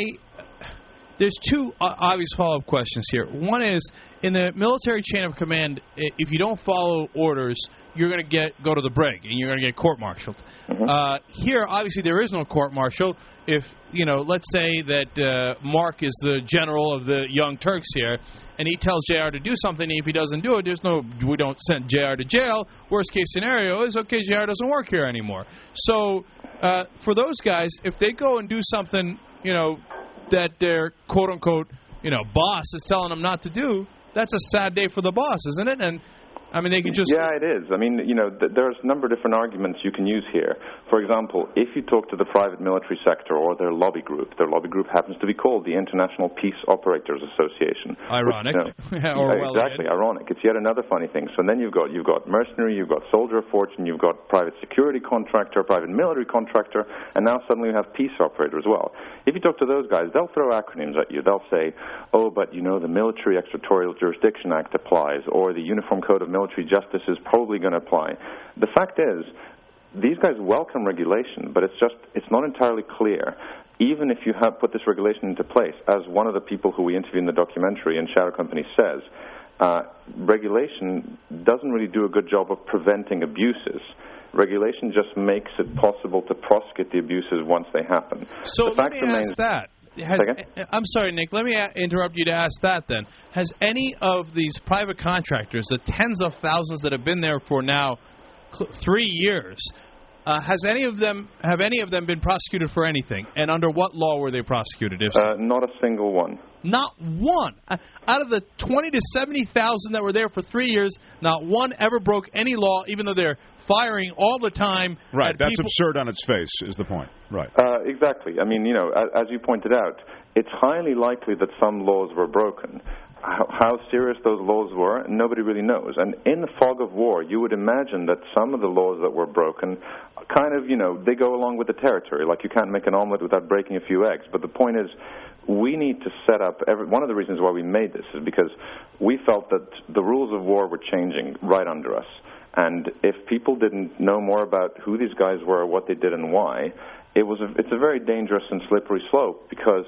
there's two uh, obvious follow-up questions here. One is in the military chain of command, if you don't follow orders, you're going to get go to the brig and you're going to get court-martialed. Uh, here, obviously, there is no court-martial. If you know, let's say that uh, Mark is the general of the Young Turks here, and he tells Jr. to do something. And if he doesn't do it, there's no we don't send Jr. to jail. Worst case scenario is okay, Jr. doesn't work here anymore. So uh, for those guys, if they go and do something, you know, that their quote unquote, you know, boss is telling them not to do, that's a sad day for the boss, isn't it? And I mean, they can just Yeah, it is. I mean, you know, th- there's a number of different arguments you can use here. For example, if you talk to the private military sector or their lobby group, their lobby group happens to be called the International Peace Operators Association. which, Ironic. you know, or well exactly, ironic. It's yet another funny thing. So then you've got you've got mercenary, you've got soldier of fortune, you've got private security contractor, private military contractor, and now suddenly you have peace operator as well. If you talk to those guys, they'll throw acronyms at you. They'll say, "Oh, but you know the Military Extraterritorial Jurisdiction Act applies, or the Uniform Code of Military Justice is probably going to apply." The fact is, these guys welcome regulation, but it's just it's not entirely clear. Even if you have put this regulation into place, as one of the people who we interview in the documentary in Shadow Company says, uh, regulation doesn't really do a good job of preventing abuses. Regulation just makes it possible to prosecute the abuses once they happen. So the let fact me remains, ask that. Has, I'm sorry, Nick. Let me interrupt you to ask that. Then, has any of these private contractors, the tens of thousands that have been there for now cl- three years, uh, has any of them have any of them been prosecuted for anything? And under what law were they prosecuted? If so? uh, not a single one. Not one. Uh, Out of the 20 to 70,000 that were there for three years, not one ever broke any law, even though they're firing all the time. Right. at That's people. absurd on its face. Is the point. Right. Uh, exactly. I mean, you know, as, as you pointed out, it's highly likely that some laws were broken. How, how serious those laws were, nobody really knows. And in the fog of war, you would imagine that some of the laws that were broken kind of, you know, they go along with the territory. Like you can't make an omelet without breaking a few eggs. But the point is, we need to set up every, one of the reasons why we made this is because we felt that the rules of war were changing right under us. And if people didn't know more about who these guys were, what they did, and why, it was a, it's a very dangerous and slippery slope because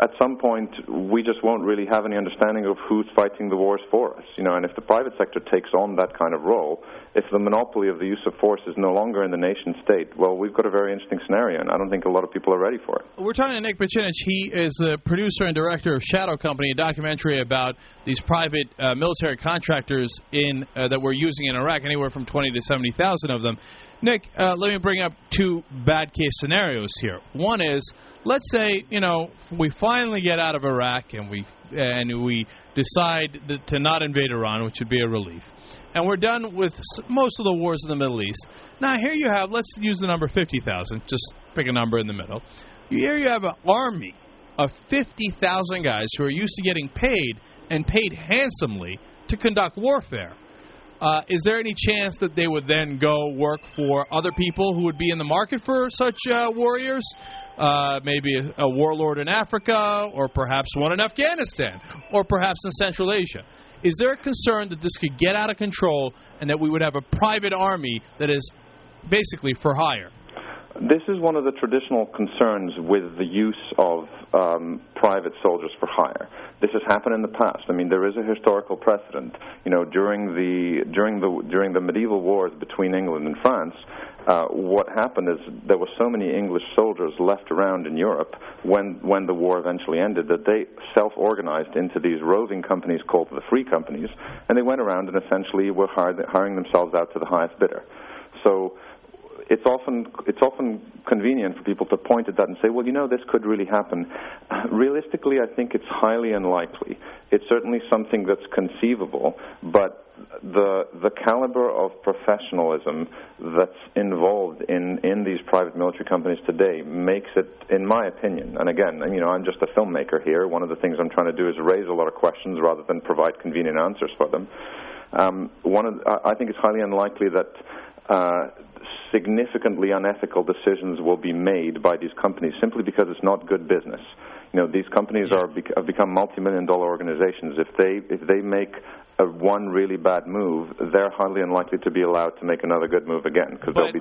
at some point we just won't really have any understanding of who's fighting the wars for us. You know, and if the private sector takes on that kind of role, if the monopoly of the use of force is no longer in the nation state, well, we've got a very interesting scenario, and I don't think a lot of people are ready for it. We're talking to Nick Bicanic. He is the producer and director of Shadow Company, a documentary about these private uh, military contractors in uh, that we're using in Iraq, anywhere from 20 to 70,000 of them. Nick, uh, let me bring up two bad case scenarios here. One is, let's say, you know, we finally get out of Iraq and we and we decide th- to not invade Iran, which would be a relief. And we're done with most of the wars in the Middle East. Now, here you have, let's use the number 50,000, just pick a number in the middle. Here you have an army of 50,000 guys who are used to getting paid and paid handsomely to conduct warfare. Uh, is there any chance that they would then go work for other people who would be in the market for such uh, warriors? Uh, maybe a, a warlord in Africa, or perhaps one in Afghanistan, or perhaps in Central Asia. Is there a concern that this could get out of control and that we would have a private army that is basically for hire? This is one of the traditional concerns with the use of um, private soldiers for hire. This has happened in the past. I mean, there is a historical precedent. You know, during the during the during the medieval wars between England and France, uh, what happened is there were so many English soldiers left around in Europe when when the war eventually ended that they self-organized into these roving companies called the Free Companies, and they went around and essentially were hired, hiring themselves out to the highest bidder. So it's often it's often convenient for people to point at that and say, well, you know, this could really happen. Realistically, I think it's highly unlikely. It's certainly something that's conceivable, but the the caliber of professionalism that's involved in in these private military companies today makes it, in my opinion, and again, you know, I'm just a filmmaker here. One of the things I'm trying to do is raise a lot of questions rather than provide convenient answers for them. Um, one of, I think it's highly unlikely that uh, significantly unethical decisions will be made by these companies simply because it's not good business. You know, these companies are have become multi-million dollar organizations. If they if they make a one really bad move, they're highly unlikely to be allowed to make another good move again because they'll be.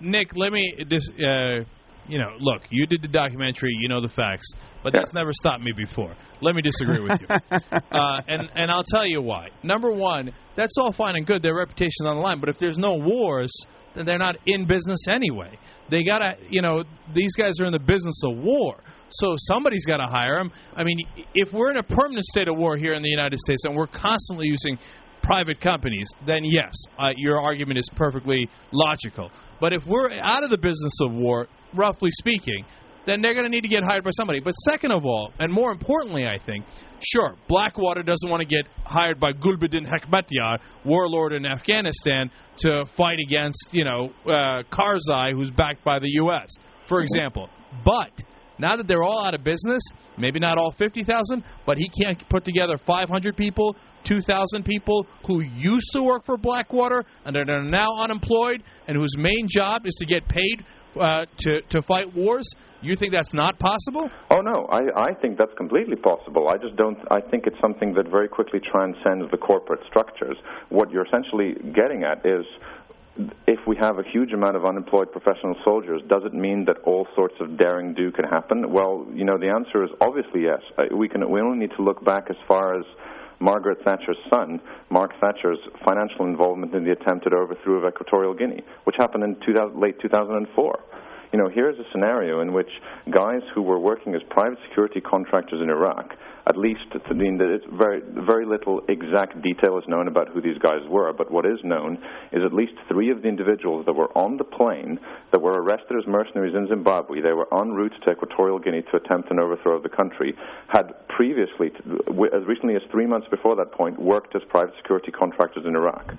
Nick, let me dis- uh, you know, look, you did the documentary, you know the facts, but that's never stopped me before. Let me disagree with you, uh, and and I'll tell you why. Number one, that's all fine and good; their reputation's on the line. But if there's no wars, then they're not in business anyway. They gotta, you know, these guys are in the business of war. So somebody's got to hire them. I mean, if we're in a permanent state of war here in the United States and we're constantly using private companies, then yes, uh, your argument is perfectly logical. But if we're out of the business of war, roughly speaking, then they're going to need to get hired by somebody. But second of all, and more importantly, I think, sure, Blackwater doesn't want to get hired by Gulbuddin Hekmatyar, warlord in Afghanistan, to fight against, you know, uh, Karzai, who's backed by the U.S., for example. But now that they're all out of business, maybe not all 50,000, but he can't put together 500 people, 2,000 people who used to work for Blackwater and are now unemployed and whose main job is to get paid uh, to to fight wars. You think that's not possible? Oh no, I, I think that's completely possible. I just don't. I think it's something that very quickly transcends the corporate structures. What you're essentially getting at is if we have a huge amount of unemployed professional soldiers, does it mean that all sorts of daring do can happen? Well, you know, the answer is obviously yes. Uh, we can. We only need to look back as far as Margaret Thatcher's son, Mark Thatcher's financial involvement in the attempted overthrow of Equatorial Guinea, which happened in 2000, late 2004. You know, here's a scenario in which guys who were working as private security contractors in Iraq at least I mean it's very very little exact detail is known about who these guys were, but what is known is at least three of the individuals that were on the plane that were arrested as mercenaries in Zimbabwe. They were en route to Equatorial Guinea to attempt an overthrow of the country. Had previously, as recently as three months before that point, worked as private security contractors in Iraq.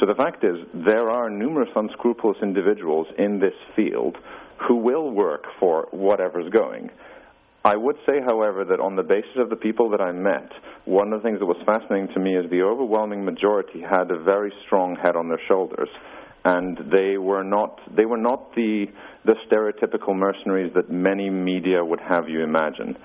So the fact is, there are numerous unscrupulous individuals in this field who will work for whatever's going. I would say, however, that on the basis of the people that I met, one of the things that was fascinating to me is the overwhelming majority had a very strong head on their shoulders, and they were not they were not the the stereotypical mercenaries that many media would have you imagine.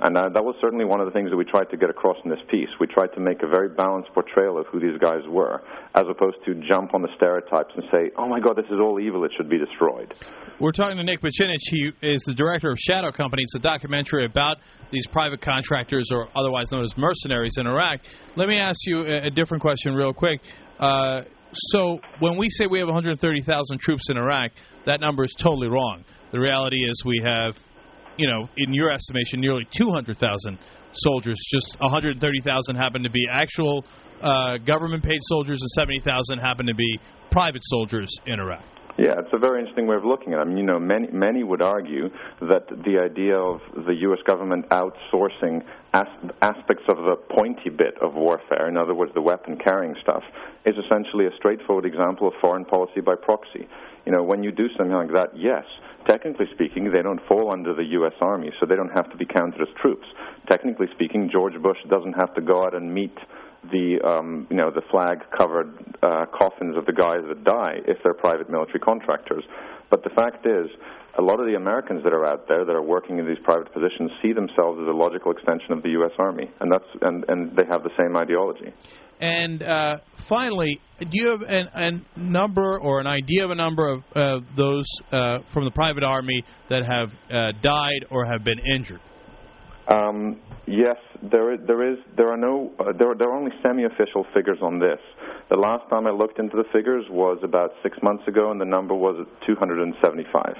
And uh, that was certainly one of the things that we tried to get across in this piece. We tried to make a very balanced portrayal of who these guys were, as opposed to jump on the stereotypes and say, oh my God, this is all evil, it should be destroyed. We're talking to Nick Bicanic. He is the director of Shadow Company. It's a documentary about these private contractors, or otherwise known as mercenaries, in Iraq. Let me ask you a, a different question, real quick. Uh, so, when we say we have 130,000 troops in Iraq, that number is totally wrong. The reality is we have you know, in your estimation, nearly 200,000 soldiers. Just 130,000 happen to be actual uh, government-paid soldiers, and 70,000 happen to be private soldiers in Iraq. Yeah, it's a very interesting way of looking at it. I mean, you know, many many would argue that the idea of the U.S. government outsourcing as, aspects of the pointy bit of warfare, in other words, the weapon carrying stuff, is essentially a straightforward example of foreign policy by proxy. You know, when you do something like that, yes, technically speaking, they don't fall under the U.S. Army, so they don't have to be counted as troops. Technically speaking, George Bush doesn't have to go out and meet the um, you know the flag-covered uh, coffins of the guys that die if they're private military contractors. But the fact is, a lot of the Americans that are out there that are working in these private positions see themselves as a logical extension of the U.S. Army, and that's and, and they have the same ideology. And uh, finally, do you have an, a number or an idea of a number of uh, those uh, from the private army that have uh, died or have been injured? Um, yes, there there is there are no there, there are only semi-official figures on this. The last time I looked into the figures was about six months ago, and the number was 275.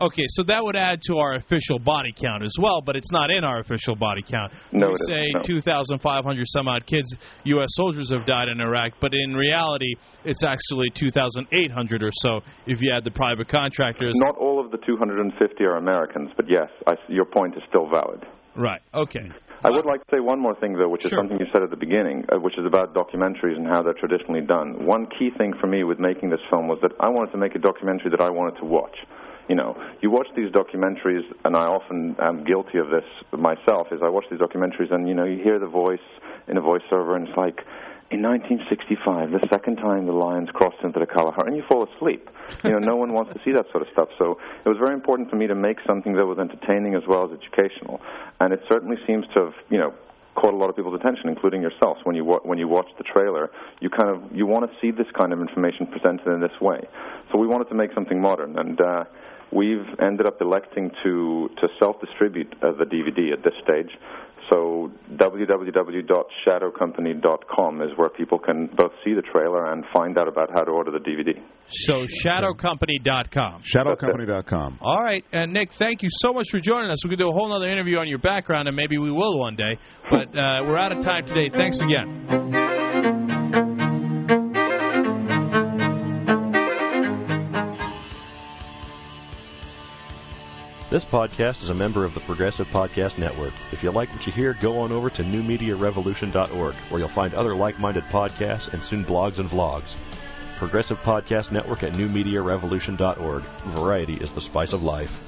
Okay, so that would add to our official body count as well, but it's not in our official body count. No, we say no. 2,500 some odd kids, U.S. soldiers have died in Iraq, but in reality, it's actually 2,800 or so if you add the private contractors. Not all of the 250 are Americans, but yes, I, your point is still valid. Right. Okay. I would like to say one more thing, though, which is Sure. something you said at the beginning, uh, which is about documentaries and how they're traditionally done. One key thing for me with making this film was that I wanted to make a documentary that I wanted to watch. You know, you watch these documentaries, and I often am guilty of this myself. Is I watch these documentaries, and you know, you hear the voice in a voiceover, and it's like, in 1965, the second time the Lions crossed into the Kalahari, and you fall asleep. You know, no one wants to see that sort of stuff. So it was very important for me to make something that was entertaining as well as educational, and it certainly seems to have, you know, caught a lot of people's attention, including yourselves. When you wa- when you watch the trailer, you kind of you want to see this kind of information presented in this way. So we wanted to make something modern, and uh, we've ended up electing to to self-distribute uh, the DVD at this stage. So www.shadowcompany.com is where people can both see the trailer and find out about how to order the DVD. So shadowcompany.com. Shadowcompany.com. All right, and Nick, thank you so much for joining us. We could do a whole other interview on your background, and maybe we will one day. But uh, we're out of time today. Thanks again. This podcast is a member of the Progressive Podcast Network. If you like what you hear, go on over to newmediarevolution.org, where you'll find other like minded podcasts and soon blogs and vlogs. Progressive Podcast Network at newmediarevolution.org. Variety is the spice of life.